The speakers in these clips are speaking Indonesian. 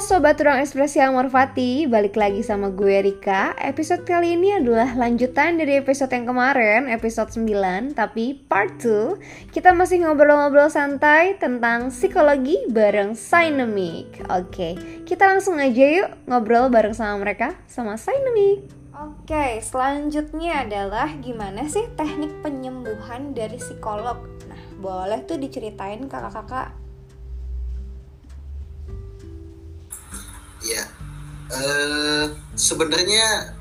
Sobat Ruang Ekspresi Amor Fati, balik lagi sama gue Rika. Episode kali ini adalah lanjutan dari episode yang kemarin, episode 9 Tapi part 2, kita masih ngobrol-ngobrol santai tentang psikologi bareng Synemik Oke, kita langsung aja yuk ngobrol bareng sama mereka, sama Synemik Oke, selanjutnya adalah gimana sih teknik penyembuhan dari psikolog? Nah, boleh tuh diceritain kakak-kakak Ya, uh, sebenarnya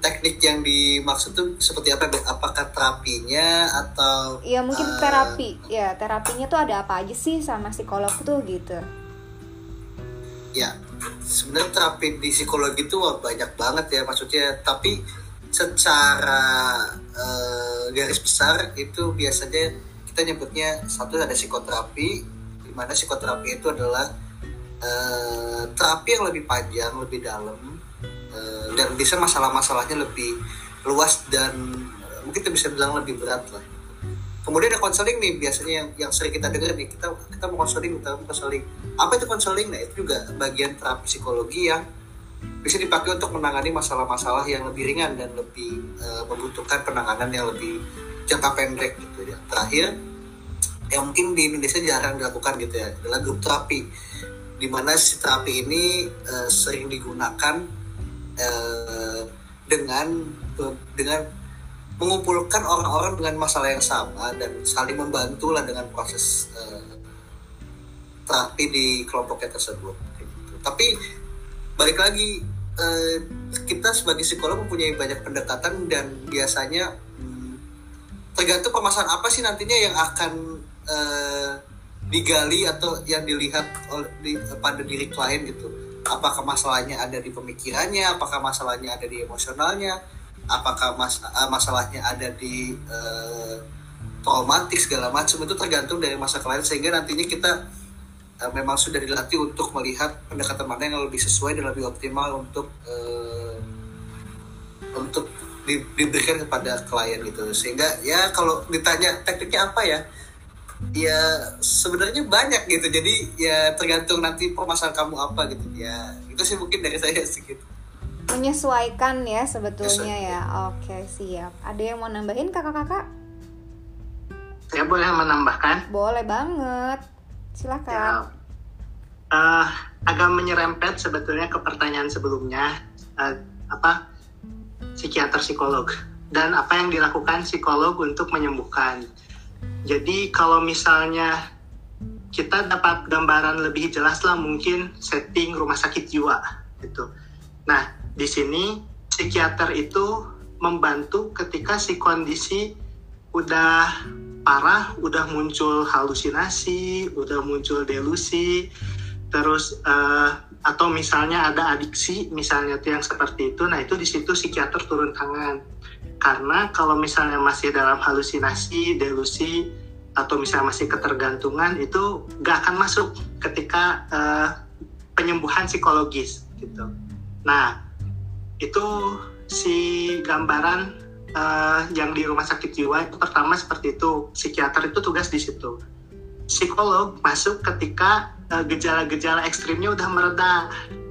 teknik yang dimaksud tuh seperti apa? Apakah terapinya atau? Iya mungkin uh, terapi. Ya terapinya tuh ada apa aja sih sama psikolog tuh gitu? Ya, sebenarnya terapi di psikologi itu banyak banget ya maksudnya. Tapi secara uh, garis besar itu biasanya kita nyebutnya satu ada psikoterapi, di mana psikoterapi itu adalah uh, terapi yang lebih panjang lebih dalam uh, dan bisa masalah-masalahnya lebih luas dan uh, mungkin kita bisa bilang lebih berat lah. Kemudian ada konseling nih biasanya yang yang sering kita dengar nih kita kita mau konseling kita mau konseling. Apa itu konseling? Nah itu juga bagian terapi psikologi yang bisa dipakai untuk menangani masalah-masalah yang lebih ringan dan lebih uh, membutuhkan penanganan yang lebih jangka pendek gitu ya. Terakhir yang mungkin di Indonesia jarang dilakukan gitu ya adalah grup terapi di mana si terapi ini uh, sering digunakan uh, dengan dengan mengumpulkan orang-orang dengan masalah yang sama dan saling membantu lah dengan proses uh, terapi di kelompoknya tersebut. Gitu. Tapi balik lagi uh, kita sebagai psikolog mempunyai banyak pendekatan dan biasanya hmm, tergantung permasalahan apa sih nantinya yang akan uh, digali atau yang dilihat oleh di, pada diri klien gitu. Apakah masalahnya ada di pemikirannya apakah masalahnya ada di emosionalnya apakah mas, uh, masalahnya ada di uh, traumatik segala macam itu tergantung dari masa klien. Sehingga nantinya kita uh, memang sudah dilatih untuk melihat pendekatan mana yang lebih sesuai dan lebih optimal untuk uh, untuk di, diberikan kepada klien gitu. Sehingga ya kalau ditanya tekniknya apa ya ya sebenarnya banyak gitu. Jadi ya tergantung nanti permasalahan kamu apa gitu. Ya itu sih mungkin dari saya segitu menyesuaikan ya sebetulnya ya. Oke siap. Ada yang mau nambahin kakak-kakak? Saya boleh menambahkan? Boleh banget. Silakan. Ya, uh, agak menyerempet sebetulnya ke pertanyaan sebelumnya. Uh, apa? Psikiater psikolog. Dan apa yang dilakukan psikolog untuk menyembuhkan jadi kalau misalnya kita dapat gambaran lebih jelas lah mungkin setting rumah sakit jiwa gitu. Nah di sini psikiater itu membantu ketika si kondisi udah parah, udah muncul halusinasi, udah muncul delusi, terus uh, atau misalnya ada adiksi, misalnya tuh yang seperti itu, nah itu di situ psikiater turun tangan karena kalau misalnya masih dalam halusinasi, delusi, atau misalnya masih ketergantungan itu gak akan masuk ketika uh, penyembuhan psikologis gitu. Nah itu si gambaran uh, yang di rumah sakit jiwa itu pertama seperti itu psikiater itu tugas di situ. Psikolog masuk ketika gejala-gejala ekstrimnya udah mereda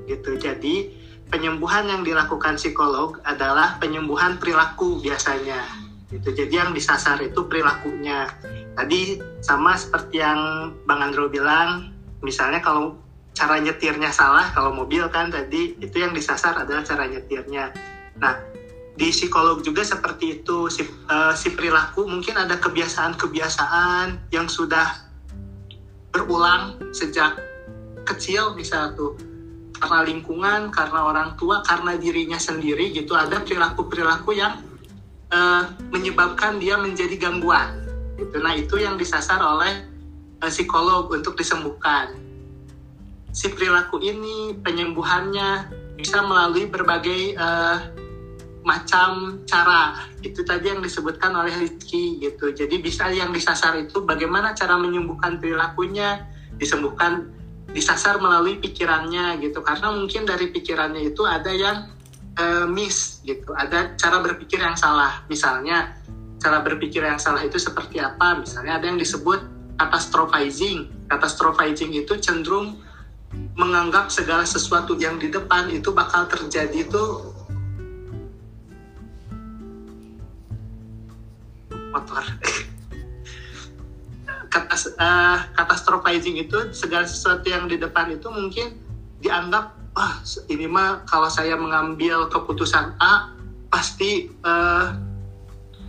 gitu. Jadi penyembuhan yang dilakukan psikolog adalah penyembuhan perilaku biasanya gitu. Jadi yang disasar itu perilakunya. Tadi sama seperti yang bang Andro bilang misalnya kalau cara nyetirnya salah kalau mobil kan tadi itu yang disasar adalah cara nyetirnya. Nah di psikolog juga seperti itu. Si, uh, si perilaku mungkin ada kebiasaan-kebiasaan yang sudah berulang sejak kecil misalnya tuh karena lingkungan, karena orang tua, karena dirinya sendiri gitu ada perilaku-perilaku yang uh, menyebabkan dia menjadi gangguan. Gitu. Nah itu yang disasar oleh uh, psikolog untuk disembuhkan. Si perilaku ini penyembuhannya bisa melalui berbagai uh, macam cara. Itu tadi yang disebutkan oleh Rizky gitu. Jadi bisa yang disasar itu bagaimana cara menyembuhkan perilakunya, disembuhkan disasar melalui pikirannya gitu. Karena mungkin dari pikirannya itu ada yang uh, miss gitu. Ada cara berpikir yang salah. Misalnya cara berpikir yang salah itu seperti apa? Misalnya ada yang disebut catastrophizing. Catastrophizing itu cenderung menganggap segala sesuatu yang di depan itu bakal terjadi itu motor. Katas, catastrophizing itu segala sesuatu yang di depan itu mungkin dianggap wah ini mah kalau saya mengambil keputusan A pasti uh,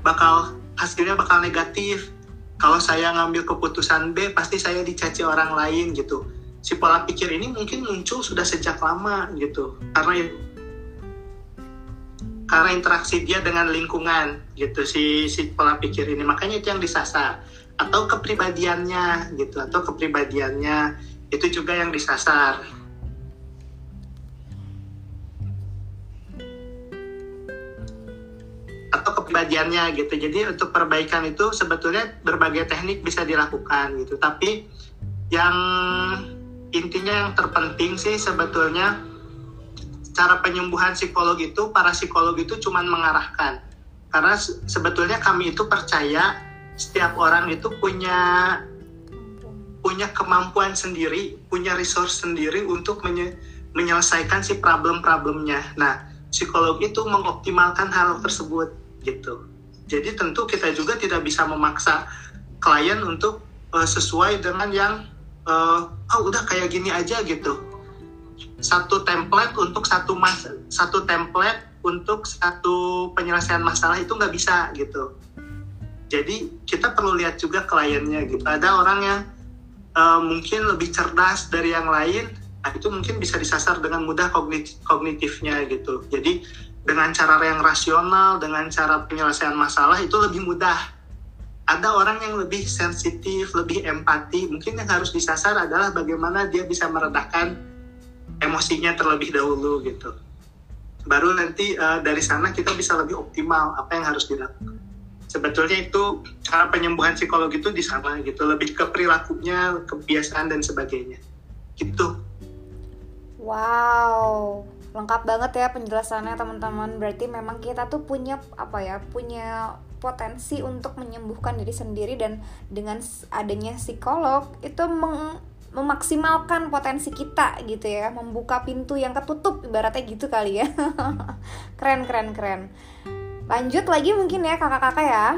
bakal hasilnya bakal negatif. Kalau saya ngambil keputusan B pasti saya dicaci orang lain gitu. Si pola pikir ini mungkin muncul sudah sejak lama gitu. Karena karena interaksi dia dengan lingkungan gitu si si pola pikir ini. Makanya itu yang disasar. Atau kepribadiannya gitu atau kepribadiannya itu juga yang disasar. Atau kepribadiannya gitu. Jadi untuk perbaikan itu sebetulnya berbagai teknik bisa dilakukan gitu. Tapi yang intinya yang terpenting sih sebetulnya cara penyembuhan psikolog itu para psikolog itu cuma mengarahkan. Karena sebetulnya kami itu percaya setiap orang itu punya punya kemampuan sendiri punya resource sendiri untuk menye, menyelesaikan si problem-problemnya. Nah psikolog itu mengoptimalkan hal tersebut gitu. Jadi tentu kita juga tidak bisa memaksa klien untuk uh, sesuai dengan yang uh, oh udah kayak gini aja gitu satu template untuk satu mas satu template untuk satu penyelesaian masalah itu nggak bisa gitu. Jadi kita perlu lihat juga kliennya gitu. Ada orang yang uh, mungkin lebih cerdas dari yang lain nah itu mungkin bisa disasar dengan mudah kognitif kognitifnya gitu. Jadi dengan cara yang rasional dengan cara penyelesaian masalah itu lebih mudah. Ada orang yang lebih sensitif, lebih empati. Mungkin yang harus disasar adalah bagaimana dia bisa meredakan emosinya terlebih dahulu gitu. Baru nanti uh, dari sana kita bisa lebih optimal apa yang harus dilakukan. Sebetulnya itu cara penyembuhan psikologi itu di sana gitu, lebih ke perilakunya, kebiasaan dan sebagainya. Gitu. Wow, lengkap banget ya penjelasannya teman-teman. Berarti memang kita tuh punya apa ya? Punya potensi untuk menyembuhkan diri sendiri dan dengan adanya psikolog itu meng memaksimalkan potensi kita gitu ya membuka pintu yang ketutup ibaratnya gitu kali ya. Keren keren keren. Lanjut lagi mungkin ya kakak-kakak ya.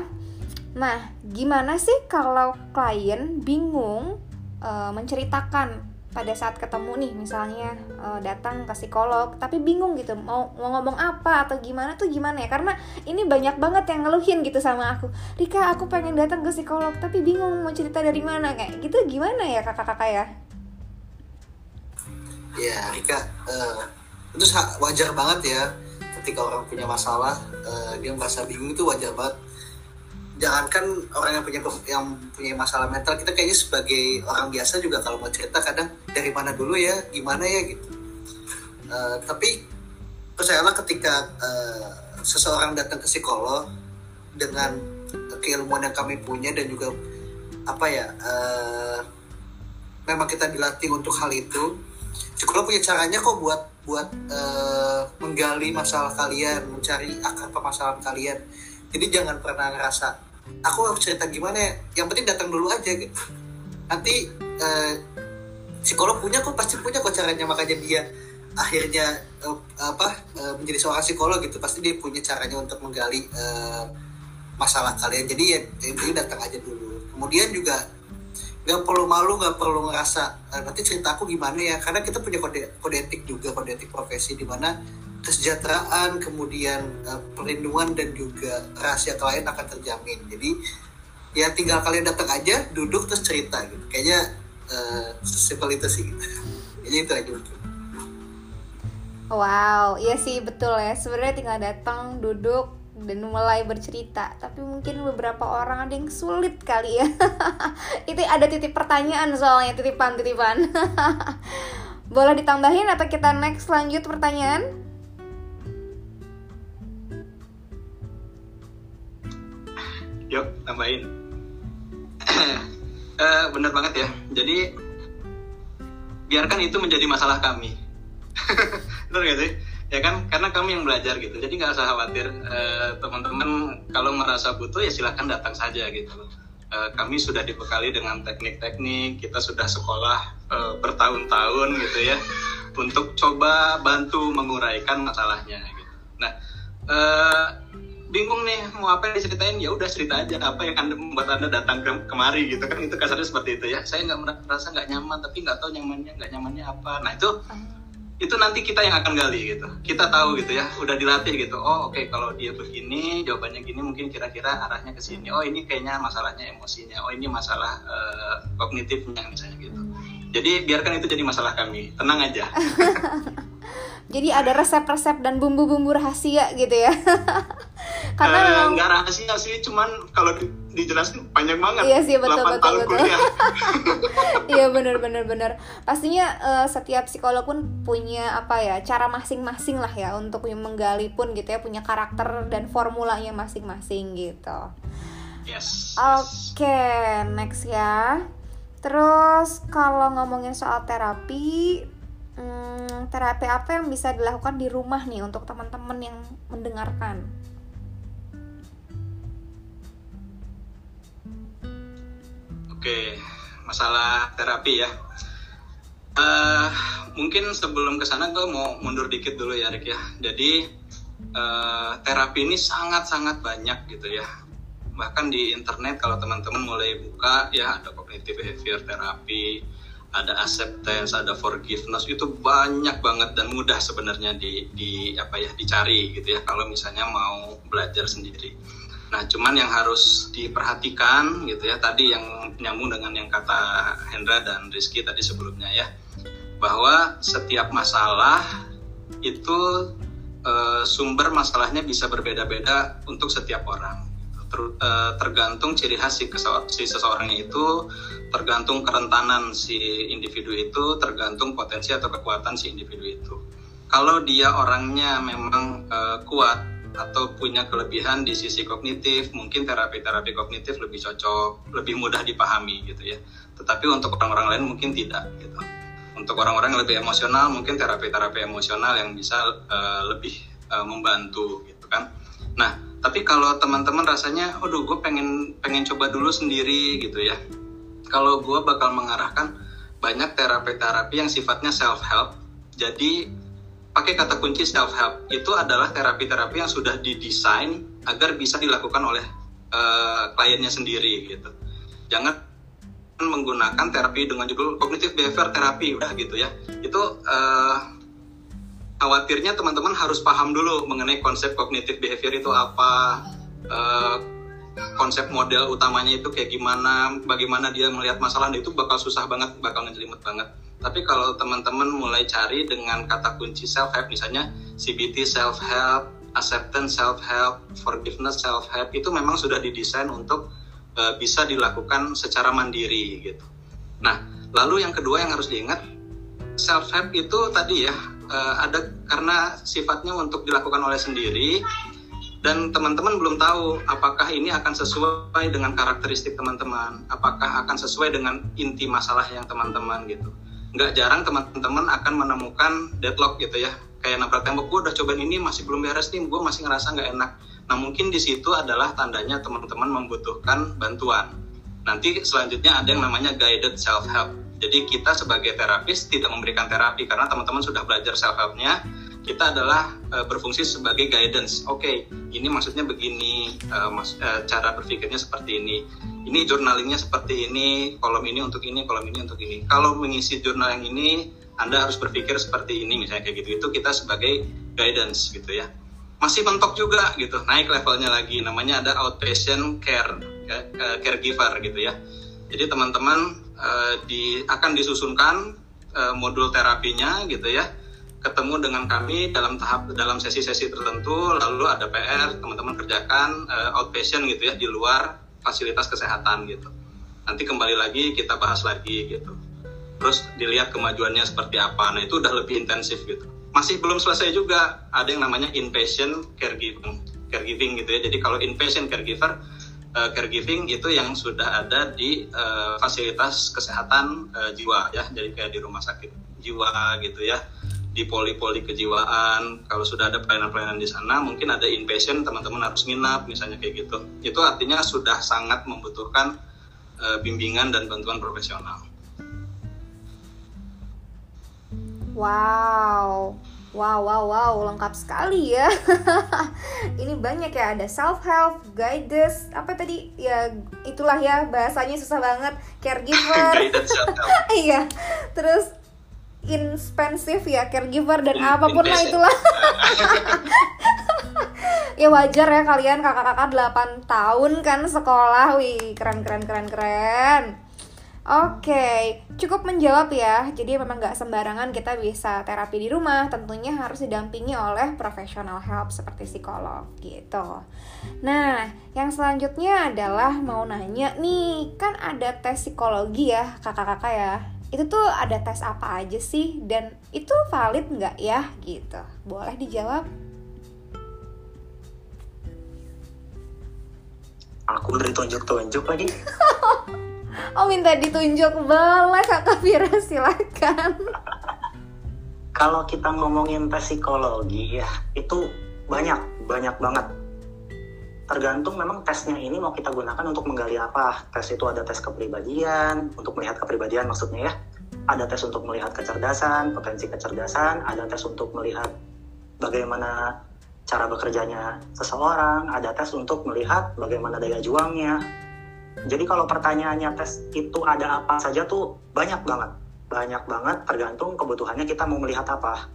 Nah gimana sih kalau klien bingung uh, menceritakan pada saat ketemu nih misalnya uh, datang ke psikolog tapi bingung gitu mau mau ngomong apa atau gimana tuh gimana ya? Karena ini banyak banget yang ngeluhin gitu sama aku. Rika aku pengen datang ke psikolog tapi bingung mau cerita dari mana. Kayak gitu gimana ya kakak-kakak ya? Ya Rika uh, itu wajar banget ya ketika orang punya masalah uh, dia merasa bingung itu wajar banget jangankan orang yang punya yang punya masalah mental kita kayaknya sebagai orang biasa juga kalau mau cerita kadang dari mana dulu ya gimana ya gitu. Uh, tapi percayalah ketika uh, seseorang datang ke psikolog dengan keilmuan yang kami punya dan juga apa ya uh, memang kita dilatih untuk hal itu psikolog punya caranya kok buat buat uh, menggali masalah kalian mencari akar permasalahan kalian. Jadi jangan pernah ngerasa aku harus cerita gimana ya. Yang penting datang dulu aja gitu. Nanti uh, psikolog punya kok pasti punya kok caranya. Makanya dia akhirnya uh, apa uh, menjadi seorang psikolog gitu. Pasti dia punya caranya untuk menggali uh, masalah kalian. Jadi ya ini datang aja dulu. Kemudian juga nggak perlu malu nggak perlu ngerasa nanti cerita aku gimana ya? Karena kita punya kode kode etik juga kode etik profesi di mana kesejahteraan, kemudian uh, perlindungan dan juga rahasia klien akan terjamin. Jadi ya tinggal kalian datang aja, duduk terus cerita gitu. Kayaknya uh, sesimpel itu sih. Gitu. Jadi itu aja mungkin. Wow, iya sih betul ya. Sebenarnya tinggal datang, duduk dan mulai bercerita. Tapi mungkin beberapa orang ada yang sulit kali ya. itu ada titip pertanyaan soalnya titipan-titipan. Boleh ditambahin atau kita next lanjut pertanyaan? Yuk tambahin. Uh, bener banget ya. Jadi biarkan itu menjadi masalah kami. Bener gak sih? Ya kan? Karena kami yang belajar gitu. Jadi nggak usah khawatir. Uh, teman-teman kalau merasa butuh ya silahkan datang saja gitu. Uh, kami sudah dibekali dengan teknik-teknik. Kita sudah sekolah uh, bertahun-tahun gitu ya. Untuk coba bantu menguraikan masalahnya gitu. Nah, bingung nih mau apa yang diceritain? Ya udah cerita aja apa yang anda membuat anda datang ke kemari gitu kan. Itu kasarnya seperti itu ya. Saya nggak merasa nggak nyaman tapi nggak tahu nyamannya nggak nyamannya apa. Nah itu itu nanti kita yang akan gali gitu. Kita tahu gitu ya. Udah dilatih gitu. Oh oke okay, kalau dia begini jawabannya gini mungkin kira-kira arahnya ke sini. Oh ini kayaknya masalahnya emosinya. Oh ini masalah uh, kognitifnya misalnya gitu. Jadi biarkan itu jadi masalah kami. Tenang aja jadi ada resep-resep dan bumbu-bumbu rahasia gitu ya. Karena uh, memang nggak rahasia sih cuman kalau di, dijelasin panjang banget. Iya sih betul betul betul. iya benar benar benar pastinya uh, setiap psikolog pun punya apa ya cara masing-masing lah ya untuk menggali pun gitu ya punya karakter dan formulanya masing-masing gitu. Yes, oke okay, next ya. Terus kalau ngomongin soal terapi hmm, terapi apa yang bisa dilakukan di rumah nih untuk teman-teman yang mendengarkan Oke, masalah terapi ya. Uh, mungkin sebelum ke sana gue mau mundur dikit dulu ya Rick ya. Jadi uh, terapi ini sangat-sangat banyak gitu ya. Bahkan di internet kalau teman-teman mulai buka ya ada cognitive behavior therapy, ada acceptance, ada forgiveness itu banyak banget dan mudah sebenarnya di, di apa ya dicari gitu ya kalau misalnya mau belajar sendiri. Nah, cuman yang harus diperhatikan gitu ya tadi yang nyambung dengan yang kata Hendra dan Rizky tadi sebelumnya ya, bahwa setiap masalah itu e, sumber masalahnya bisa berbeda-beda untuk setiap orang. Ter, e, tergantung ciri khas si, si seseorangnya itu, tergantung kerentanan si individu itu, tergantung potensi atau kekuatan si individu itu. Kalau dia orangnya memang e, kuat atau punya kelebihan di sisi kognitif, mungkin terapi-terapi kognitif lebih cocok, lebih mudah dipahami gitu ya. Tetapi untuk orang-orang lain mungkin tidak gitu. Untuk orang-orang yang lebih emosional, mungkin terapi-terapi emosional yang bisa uh, lebih uh, membantu gitu kan. Nah, tapi kalau teman-teman rasanya, aduh gue pengen pengen coba dulu sendiri gitu ya. Kalau gue bakal mengarahkan banyak terapi-terapi yang sifatnya self help. Jadi pakai kata kunci self help itu adalah terapi-terapi yang sudah didesain agar bisa dilakukan oleh uh, kliennya sendiri gitu. Jangan menggunakan terapi dengan judul cognitive behavior therapy udah gitu ya. Itu uh, khawatirnya teman-teman harus paham dulu mengenai konsep cognitive behavior itu apa, uh, konsep model utamanya itu kayak gimana, bagaimana dia melihat masalah itu bakal susah banget, bakal ngejelimet banget tapi kalau teman-teman mulai cari dengan kata kunci self help misalnya CBT self help, acceptance self help, forgiveness self help itu memang sudah didesain untuk uh, bisa dilakukan secara mandiri gitu. Nah, lalu yang kedua yang harus diingat self help itu tadi ya uh, ada karena sifatnya untuk dilakukan oleh sendiri dan teman-teman belum tahu apakah ini akan sesuai dengan karakteristik teman-teman, apakah akan sesuai dengan inti masalah yang teman-teman gitu. Nggak jarang teman-teman akan menemukan deadlock gitu ya kayak nabrak tembok gue udah cobain ini masih belum beres nih gue masih ngerasa nggak enak. Nah mungkin di situ adalah tandanya teman-teman membutuhkan bantuan. Nanti selanjutnya ada yang namanya guided self help jadi kita sebagai terapis tidak memberikan terapi karena teman-teman sudah belajar self helpnya kita adalah uh, berfungsi sebagai guidance. Oke, okay, ini maksudnya begini, uh, mas, uh, cara berpikirnya seperti ini. Ini journalingnya seperti ini, kolom ini untuk ini, kolom ini untuk ini. Kalau mengisi jurnal yang ini, Anda harus berpikir seperti ini, misalnya kayak gitu. Itu kita sebagai guidance gitu ya. Masih mentok juga gitu, naik levelnya lagi. Namanya ada outpatient care, uh, caregiver gitu ya. Jadi teman-teman uh, di, akan disusunkan uh, modul terapinya gitu ya. Ketemu dengan kami dalam tahap dalam sesi-sesi tertentu lalu ada PR teman-teman kerjakan uh, outpatient gitu ya di luar fasilitas kesehatan gitu. Nanti kembali lagi kita bahas lagi gitu. Terus dilihat kemajuannya seperti apa. Nah itu udah lebih intensif gitu. Masih belum selesai juga. Ada yang namanya inpatient caregiving caregiving gitu ya. Jadi kalau inpatient caregiver uh, caregiving itu yang sudah ada di uh, fasilitas kesehatan uh, jiwa ya. Jadi kayak di rumah sakit jiwa gitu ya. Di poli-poli kejiwaan. Kalau sudah ada pelayanan-pelayanan di sana mungkin ada inpatient teman-teman harus nginap misalnya kayak gitu. Itu artinya sudah sangat membutuhkan uh, bimbingan dan bantuan profesional. Wow, wow, wow, wow, lengkap sekali ya. Ini banyak ya, ada self help, guidance, apa tadi? Ya itulah ya bahasanya susah banget. Caregiver. Iya. Terus inspensif ya caregiver dan In, apa pun lah itulah. ya wajar ya kalian kakak-kakak 8 tahun kan sekolah. Wih, keren keren keren keren. Oke, cukup menjawab ya. Jadi memang nggak sembarangan kita bisa terapi di rumah. Tentunya harus didampingi oleh profesional help seperti psikolog gitu. Nah, yang selanjutnya adalah mau nanya nih, kan ada tes psikologi ya kakak-kakak ya. Itu tuh ada tes apa aja sih? Dan itu valid nggak ya gitu? Boleh dijawab? Aku udah ditunjuk-tunjuk lagi. Oh minta ditunjuk boleh kakak Vira silakan. Kalau kita ngomongin tes psikologi ya itu banyak banyak banget. Tergantung memang tesnya ini mau kita gunakan untuk menggali apa. Tes itu ada tes kepribadian untuk melihat kepribadian maksudnya ya. Ada tes untuk melihat kecerdasan, potensi kecerdasan, ada tes untuk melihat bagaimana cara bekerjanya seseorang, ada tes untuk melihat bagaimana daya juangnya, jadi kalau pertanyaannya tes itu ada apa saja tuh banyak banget, banyak banget tergantung kebutuhannya kita mau melihat apa,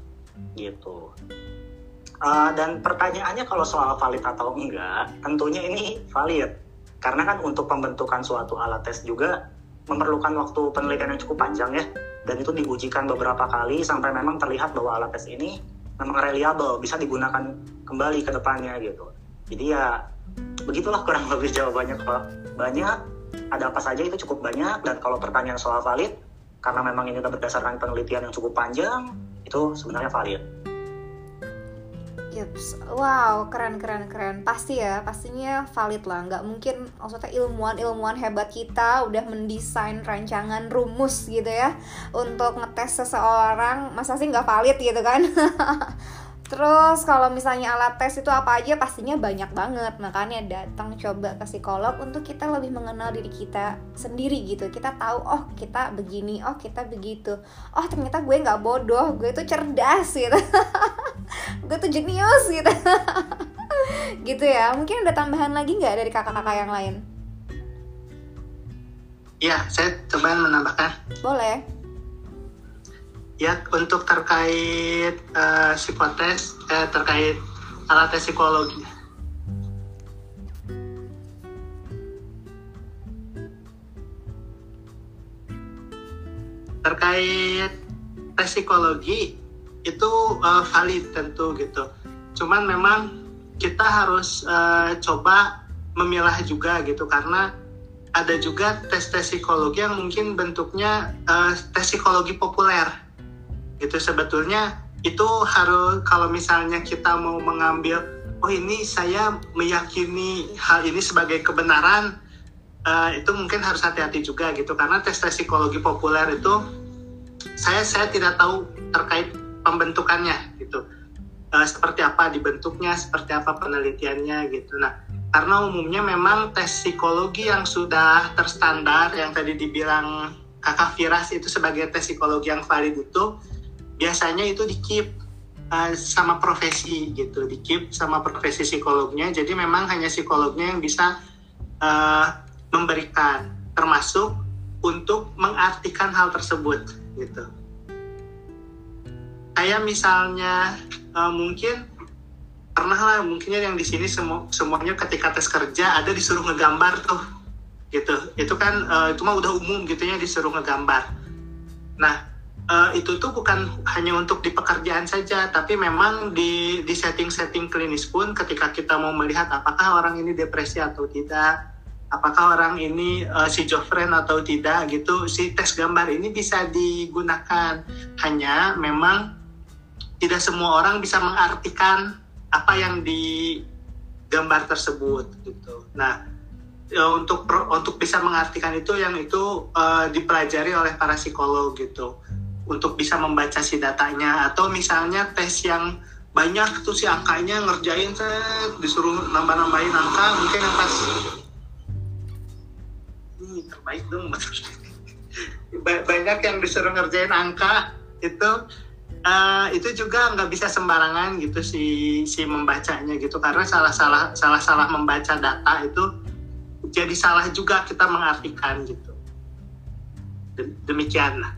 gitu. Uh, dan pertanyaannya kalau soal valid atau enggak, tentunya ini valid. Karena kan untuk pembentukan suatu alat tes juga memerlukan waktu penelitian yang cukup panjang ya. Dan itu diujikan beberapa kali sampai memang terlihat bahwa alat tes ini memang reliable, bisa digunakan kembali ke depannya gitu. Jadi ya begitulah kurang lebih jawabannya Pak. Banyak, ada apa saja itu cukup banyak dan kalau pertanyaan soal valid karena memang ini berdasarkan penelitian yang cukup panjang itu sebenarnya valid. Yups, wow, keren keren keren. Pasti ya, pastinya valid lah. Nggak mungkin, maksudnya ilmuwan ilmuwan hebat kita udah mendesain rancangan rumus gitu ya untuk ngetes seseorang, masa sih nggak valid gitu kan? Terus kalau misalnya alat tes itu apa aja pastinya banyak banget. Makanya datang coba ke psikolog untuk kita lebih mengenal diri kita sendiri gitu. Kita tahu oh kita begini, oh kita begitu. Oh ternyata gue gak bodoh, gue tuh cerdas gitu. Gue tuh jenius gitu. Gitu ya, mungkin ada tambahan lagi gak dari kakak-kakak yang lain? Iya, saya coba menambahkan. Boleh ya untuk terkait uh, psikotes eh, terkait alat tes psikologi. Terkait tes psikologi itu uh, valid tentu gitu. Cuman memang kita harus uh, coba memilah juga gitu. Karena ada juga tes-tes psikologi yang mungkin bentuknya uh, tes psikologi populer itu sebetulnya itu harus kalau misalnya kita mau mengambil oh ini saya meyakini hal ini sebagai kebenaran uh, itu mungkin harus hati-hati juga gitu. Karena tes tes psikologi populer itu saya saya tidak tahu terkait pembentukannya gitu. Uh, seperti apa dibentuknya seperti apa penelitiannya gitu. Nah karena umumnya memang tes psikologi yang sudah terstandar yang tadi dibilang kakak Firas itu sebagai tes psikologi yang valid itu biasanya itu di keep uh, sama profesi gitu di keep sama profesi psikolognya. Jadi memang hanya psikolognya yang bisa uh, memberikan termasuk untuk mengartikan hal tersebut gitu. Kayak misalnya uh, mungkin pernah lah mungkinnya yang di sini semu semuanya ketika tes kerja ada disuruh ngegambar tuh gitu. Itu kan uh, itu mah udah umum gitu ya disuruh ngegambar. Nah uh, itu tuh bukan hanya untuk di pekerjaan saja, tapi memang di di setting-setting klinis pun ketika kita mau melihat apakah orang ini depresi atau tidak, apakah orang ini uh, si Jofren atau tidak gitu, si tes gambar ini bisa digunakan. Hanya memang tidak semua orang bisa mengartikan apa yang di gambar tersebut gitu. Nah, ya, untuk untuk bisa mengartikan itu yang itu uh, dipelajari oleh para psikolog gitu untuk bisa membaca si datanya. Atau misalnya tes yang banyak tuh si angkanya ngerjain set disuruh nambah-nambahin angka mungkin yang pas. Ini terbaik dong banyak yang disuruh ngerjain angka itu uh, itu juga nggak bisa sembarangan gitu si si membacanya gitu. Karena salah salah salah salah membaca data itu jadi salah juga kita mengartikan gitu. Demikian lah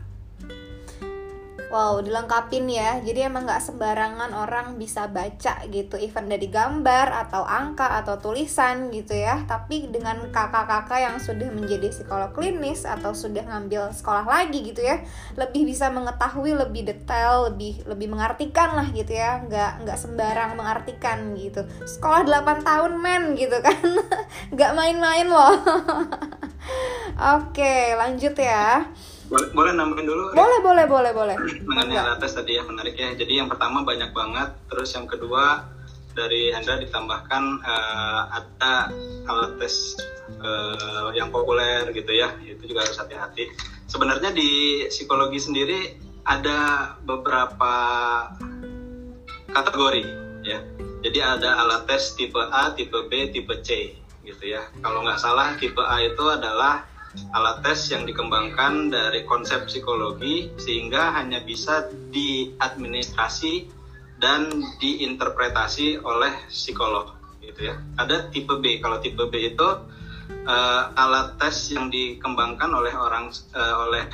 Wow, dilengkapin ya. Jadi emang nggak sembarangan orang bisa baca gitu, even dari gambar atau angka atau tulisan gitu ya. Tapi dengan kakak-kakak yang sudah menjadi psikolog klinis atau sudah ngambil sekolah lagi gitu ya, lebih bisa mengetahui lebih detail, lebih lebih mengartikan lah gitu ya. Nggak nggak sembarang mengartikan gitu. Sekolah 8 tahun men gitu kan, nggak main-main loh. Oke, lanjut ya boleh, boleh nambahin dulu? Boleh ya? boleh boleh boleh. Mengenai alat tes tadi ya menarik ya. Jadi yang pertama banyak banget. Terus yang kedua dari Hendra ditambahkan uh, ada alat tes uh, yang populer gitu ya. Itu juga harus hati-hati. Sebenarnya di psikologi sendiri ada beberapa kategori ya. Jadi ada alat tes tipe A tipe B tipe C gitu ya. Kalau nggak salah tipe A itu adalah alat tes yang dikembangkan dari konsep psikologi sehingga hanya bisa diadministrasi dan diinterpretasi oleh psikolog gitu ya. Ada tipe B. Kalau tipe B itu uh, alat tes yang dikembangkan oleh orang uh, oleh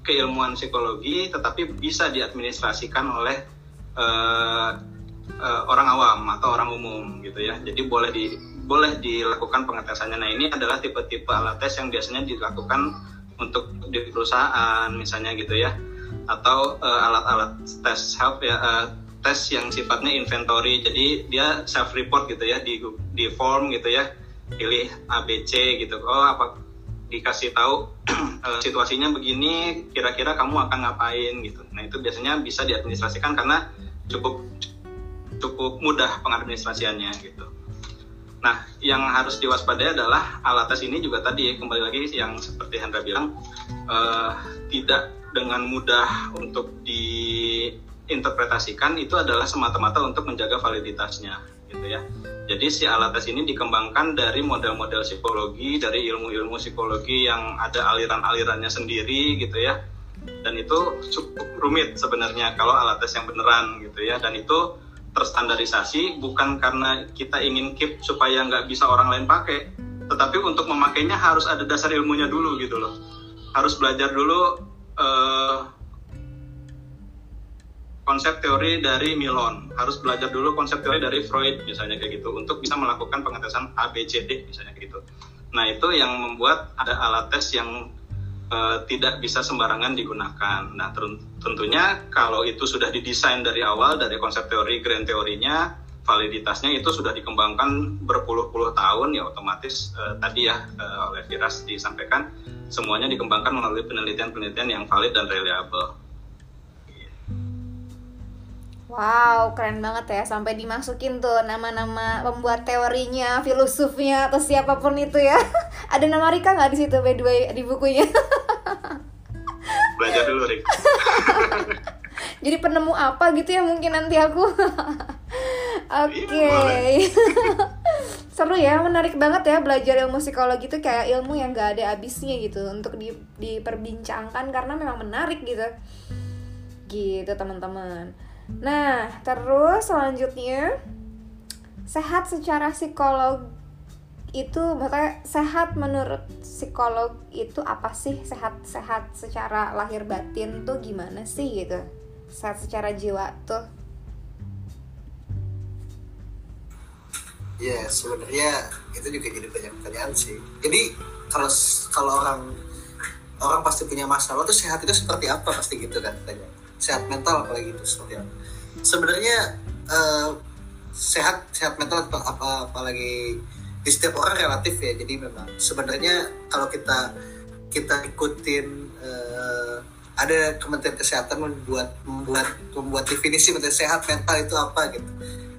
keilmuan psikologi tetapi bisa diadministrasikan oleh uh, uh, orang awam atau orang umum gitu ya. Jadi boleh di boleh dilakukan pengetesannya. Nah ini adalah tipe-tipe alat tes yang biasanya dilakukan untuk di perusahaan misalnya gitu ya, atau uh, alat-alat tes help ya uh, tes yang sifatnya inventory. Jadi dia self report gitu ya di di form gitu ya, pilih ABC gitu. Oh apa dikasih tahu uh, situasinya begini, kira-kira kamu akan ngapain gitu. Nah itu biasanya bisa diadministrasikan karena cukup cukup mudah pengadministrasiannya gitu. Nah, yang harus diwaspadai adalah alat tes ini juga tadi kembali lagi yang seperti Hendra bilang uh, tidak dengan mudah untuk diinterpretasikan itu adalah semata-mata untuk menjaga validitasnya gitu ya. Jadi si alat tes ini dikembangkan dari model-model psikologi, dari ilmu-ilmu psikologi yang ada aliran-alirannya sendiri gitu ya. Dan itu cukup rumit sebenarnya kalau alat tes yang beneran gitu ya. Dan itu terstandarisasi bukan karena kita ingin keep supaya nggak bisa orang lain pakai, tetapi untuk memakainya harus ada dasar ilmunya dulu gitu loh. Harus belajar dulu uh, konsep teori dari Milon, harus belajar dulu konsep teori dari Freud misalnya kayak gitu untuk bisa melakukan pengetesan ABCD misalnya kayak gitu. Nah itu yang membuat ada alat tes yang uh, tidak bisa sembarangan digunakan. Nah, tentunya kalau itu sudah didesain dari awal dari konsep teori grand teorinya, validitasnya itu sudah dikembangkan berpuluh-puluh tahun ya otomatis uh, tadi ya uh, oleh Firas disampaikan semuanya dikembangkan melalui penelitian-penelitian yang valid dan reliable. Wow, keren banget ya sampai dimasukin tuh nama-nama pembuat teorinya, filosofnya atau siapa pun itu ya. Ada nama Rika nggak di situ by the way di bukunya? Belajar dulu Rika. Jadi penemu apa gitu ya mungkin nanti aku. Oke. Okay. Seru ya, menarik banget ya belajar ilmu psikologi itu kayak ilmu yang gak ada habisnya gitu untuk di, diperbincangkan karena memang menarik gitu. Gitu teman-teman. Nah, terus selanjutnya sehat secara psikolog itu maksudnya sehat menurut psikolog itu apa sih? Sehat-sehat secara lahir batin tuh gimana sih gitu? Sehat secara jiwa tuh. Ya sebenarnya itu juga jadi banyak pertanyaan sih. Jadi kalau kalau orang orang pasti punya masalah tuh sehat itu seperti apa? Pasti gitu kan tanya sehat mental apalagi itu seperti apa. Sebenarnya uh, sehat sehat mental apa apalagi di setiap orang relatif ya. Jadi memang sebenarnya kalau kita kita ikutin uh, ada Kementerian Kesehatan membuat membuat membuat definisi mental sehat mental itu apa gitu.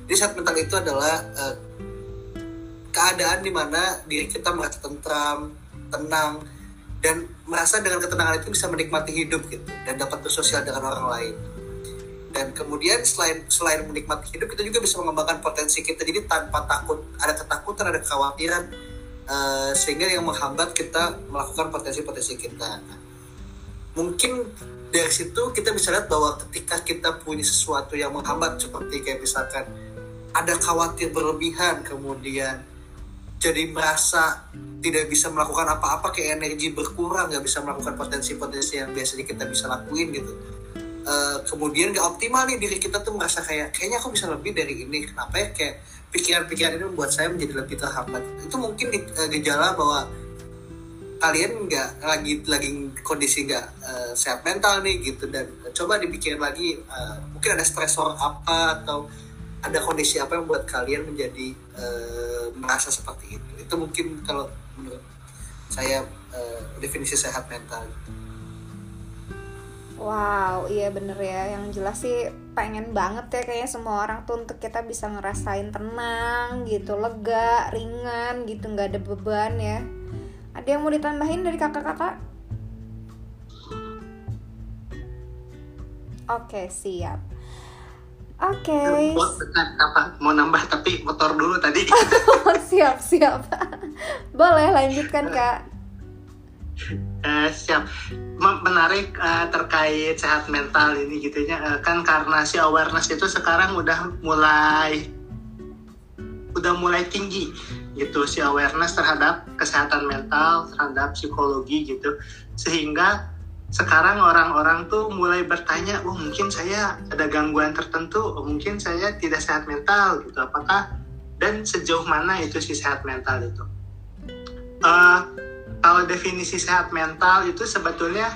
Jadi sehat mental itu adalah uh, keadaan di mana diri kita merasa tentram tenang dan merasa dengan ketenangan itu bisa menikmati hidup gitu dan dapat bersosial dengan orang lain. Dan kemudian selain selain menikmati hidup kita juga bisa mengembangkan potensi kita. Jadi tanpa takut ada ketakutan ada kekhawatiran uh, sehingga yang menghambat kita melakukan potensi-potensi kita. Mungkin dari situ kita bisa lihat bahwa ketika kita punya sesuatu yang menghambat seperti kayak misalkan ada khawatir berlebihan kemudian jadi merasa tidak bisa melakukan apa-apa kayak energi berkurang nggak bisa melakukan potensi-potensi yang biasanya kita bisa lakuin gitu. Uh, kemudian gak optimal nih diri kita tuh merasa kayak kayaknya aku bisa lebih dari ini. Kenapa ya? Kayak pikiran-pikiran ini membuat saya menjadi lebih terhambat. Itu mungkin uh, gejala bahwa kalian nggak lagi lagi kondisi nggak uh, sehat mental nih gitu. Dan coba dipikirin lagi uh, mungkin ada stresor apa atau ada kondisi apa yang membuat kalian menjadi uh, merasa seperti itu itu mungkin kalau menurut saya uh, definisi sehat mental Wow, iya bener ya. Yang jelas sih pengen banget ya kayaknya semua orang tuh untuk kita bisa ngerasain tenang gitu, lega, ringan gitu, nggak ada beban ya. Ada yang mau ditambahin dari kakak-kakak? Oke, siap. Oke. Okay. apa? Mau nambah tapi motor dulu tadi. siap, siap. Boleh lanjutkan, Kak. Uh, siap menarik uh, terkait sehat mental ini gitu ya uh, kan karena si awareness itu sekarang udah mulai udah mulai tinggi gitu si awareness terhadap kesehatan mental terhadap psikologi gitu sehingga sekarang orang-orang tuh mulai bertanya, oh mungkin saya ada gangguan tertentu, oh, mungkin saya tidak sehat mental gitu, apakah dan sejauh mana itu si sehat mental itu? Uh, kalau definisi sehat mental itu sebetulnya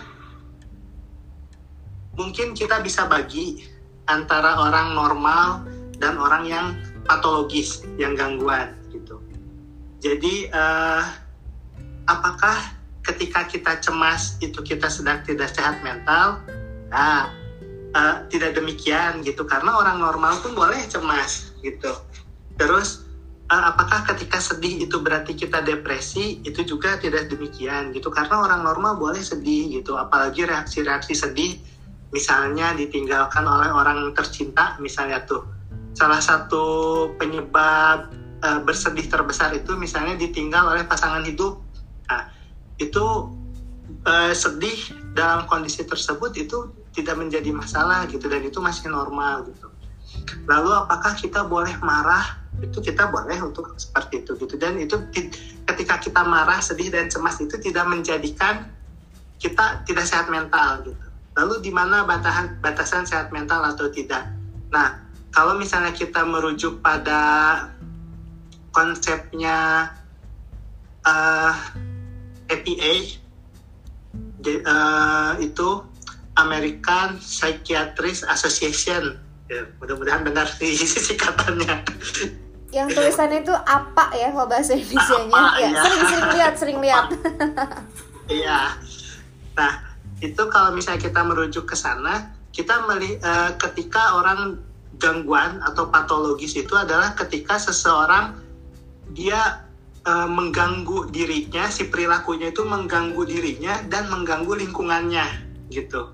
mungkin kita bisa bagi antara orang normal dan orang yang patologis, yang gangguan jadi uh, apakah ketika kita cemas itu kita sedang tidak sehat mental? Nah, uh, tidak demikian gitu karena orang normal pun boleh cemas gitu. Terus uh, apakah ketika sedih itu berarti kita depresi? Itu juga tidak demikian gitu karena orang normal boleh sedih gitu. Apalagi reaksi-reaksi sedih misalnya ditinggalkan oleh orang tercinta misalnya tuh salah satu penyebab uh, bersedih terbesar itu misalnya ditinggal oleh pasangan hidup nah itu uh, sedih dalam kondisi tersebut itu tidak menjadi masalah gitu dan itu masih normal gitu. Lalu apakah kita boleh marah? Itu kita boleh untuk seperti itu gitu. Dan itu ketika kita marah sedih dan cemas itu tidak menjadikan kita tidak sehat mental gitu. Lalu di mana batasan batasan sehat mental atau tidak? Nah kalau misalnya kita merujuk pada konsepnya uh, APA uh, itu American Psychiatrist Association. Ya, mudah-mudahan dengar sih singkatannya. Yang tulisannya itu apa ya kalau bahasa Indonesia-nya? Ya, ya. sering sering lihat sering lihat. Iya. Nah itu kalau misalnya kita merujuk ke sana kita melihat uh, ketika orang gangguan atau patologis itu adalah ketika seseorang dia uh, mengganggu dirinya, si perilakunya itu mengganggu dirinya dan mengganggu lingkungannya gitu.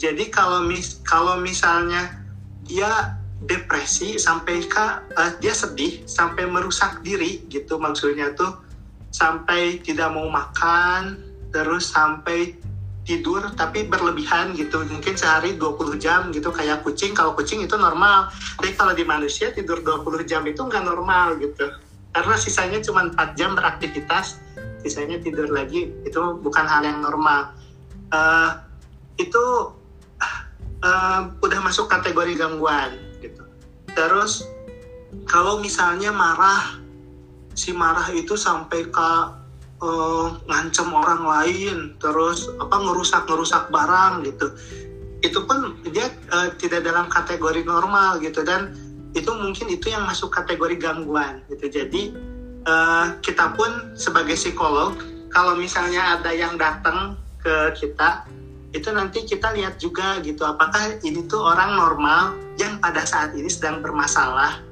Jadi kalau mis kalau misalnya dia depresi sampai ke uh, dia sedih sampai merusak diri gitu maksudnya tuh sampai tidak mau makan terus sampai tidur tapi berlebihan gitu mungkin sehari 20 jam gitu kayak kucing kalau kucing itu normal tapi kalau di manusia tidur 20 jam itu nggak normal gitu karena sisanya cuma 4 jam beraktivitas sisanya tidur lagi itu bukan hal yang normal. Uh, itu uh, udah masuk kategori gangguan gitu. Terus kalau misalnya marah si marah itu sampai ke uh, ngancem orang lain terus apa ngerusak ngerusak barang gitu. Itu pun dia uh, tidak dalam kategori normal gitu. Dan itu mungkin itu yang masuk kategori gangguan gitu. Jadi uh, kita pun sebagai psikolog kalau misalnya ada yang datang ke kita itu nanti kita lihat juga gitu. Apakah ini tuh orang normal yang pada saat ini sedang bermasalah?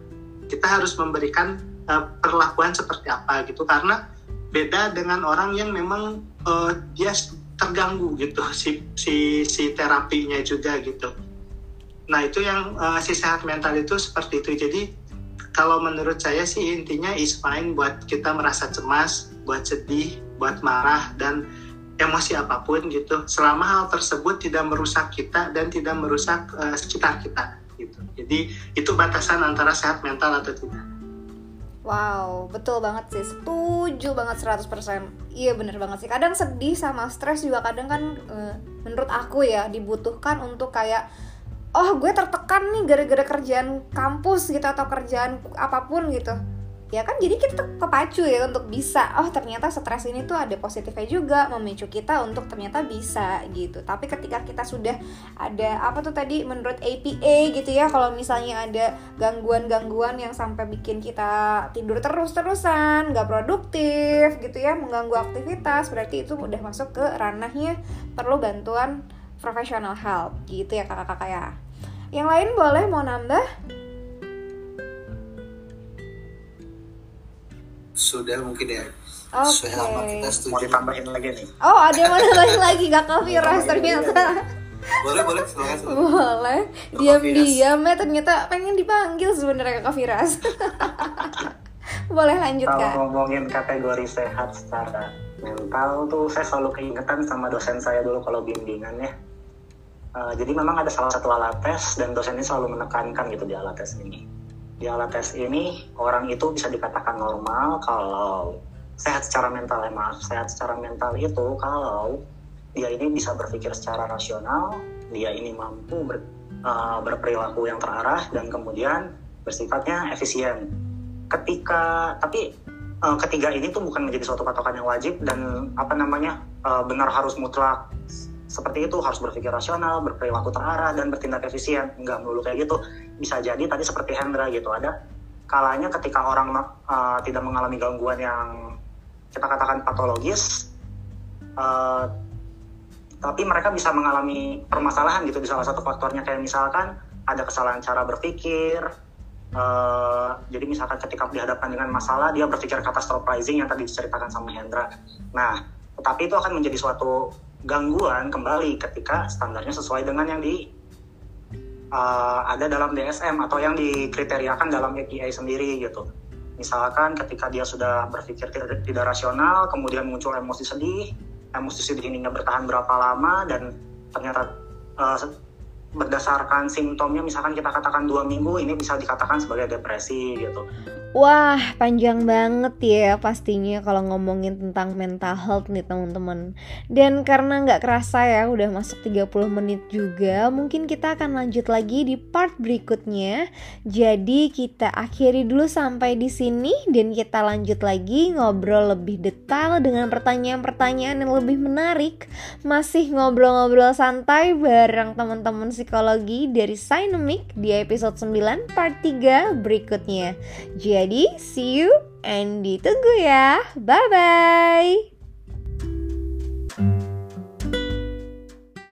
Kita harus memberikan uh, perlakuan seperti apa gitu. Karena beda dengan orang yang memang uh, dia terganggu gitu. Si si si terapinya juga gitu Nah itu yang uh, si sehat mental itu seperti itu. Jadi kalau menurut saya sih intinya is fine buat kita merasa cemas, buat sedih, buat marah dan emosi apa pun gitu. Selama hal tersebut tidak merusak kita dan tidak merusak uh, sekitar kita gitu. Jadi itu batasan antara sehat mental atau tidak. Wow, betul banget sih. Setuju banget 100%. Iya bener banget sih. Kadang sedih sama stres juga kadang kan uh, menurut aku ya dibutuhkan untuk kayak oh gue tertekan nih gara-gara kerjaan kampus gitu atau kerjaan apa pun gitu. Ya kan jadi kita kepacu ya untuk bisa. Oh ternyata stres ini tuh ada positifnya juga memicu kita untuk ternyata bisa gitu. Tapi ketika kita sudah ada apa tuh tadi menurut APA gitu ya kalau misalnya ada gangguan-gangguan yang sampai bikin kita tidur terus-terusan nggak produktif gitu ya mengganggu aktivitas berarti itu udah masuk ke ranahnya perlu bantuan professional help gitu ya kakak-kakak ya yang lain boleh mau nambah sudah mungkin ya Oke. Mau ditambahin lagi nih. Oh, ada yang mau nambahin lagi Kak Kafiras ternyata. Boleh, boleh, silakan. Boleh. Diam-diam ya ternyata pengen dipanggil sebenarnya Kak Firas. boleh lanjut Kalau Kak. ngomongin kategori sehat secara mental tuh saya selalu keingetan sama dosen saya dulu kalau bimbingan ya. Uh, jadi memang ada salah satu alat tes dan dosen ini selalu menekankan gitu di alat tes ini. Di alat tes ini orang itu bisa dikatakan normal kalau sehat secara mental ya maaf. Sehat secara mental itu kalau dia ini bisa berpikir secara rasional, dia ini mampu ber, uh, berperilaku yang terarah dan kemudian bersifatnya efisien. Ketika tapi uh, ketiga ini tuh bukan menjadi suatu patokan yang wajib dan apa namanya uh, benar harus mutlak seperti itu harus berpikir rasional, berperilaku terarah dan bertindak efisien. Enggak melulu kayak gitu. Bisa jadi tadi seperti Hendra gitu ada kalanya ketika orang uh, tidak mengalami gangguan yang kita katakan patologis, uh, tapi mereka bisa mengalami permasalahan gitu. Di salah satu faktornya kayak misalkan ada kesalahan cara berpikir. Uh, jadi misalkan ketika dihadapkan dengan masalah dia berpikir catastrophizing yang tadi diceritakan sama Hendra. Nah, tetapi itu akan menjadi suatu gangguan kembali ketika standarnya sesuai dengan yang di uh, ada dalam DSM atau yang dikriteriakan dalam APA sendiri gitu. Misalkan ketika dia sudah berpikir tidak, tidak rasional, kemudian muncul emosi sedih, emosi sedih ini bertahan berapa lama dan ternyata uh, berdasarkan simptomnya misalkan kita katakan dua minggu ini bisa dikatakan sebagai depresi gitu. Wah, panjang banget ya pastinya kalau ngomongin tentang mental health nih teman-teman. Dan karena nggak kerasa ya udah masuk 30 menit juga, mungkin kita akan lanjut lagi di part berikutnya. Jadi kita akhiri dulu sampai di sini dan kita lanjut lagi ngobrol lebih detail dengan pertanyaan-pertanyaan yang lebih menarik. Masih ngobrol-ngobrol santai bareng teman-teman psikologi dari Synomic di episode 9 part 3 berikutnya. Jadi, see you and ditunggu ya. Bye bye.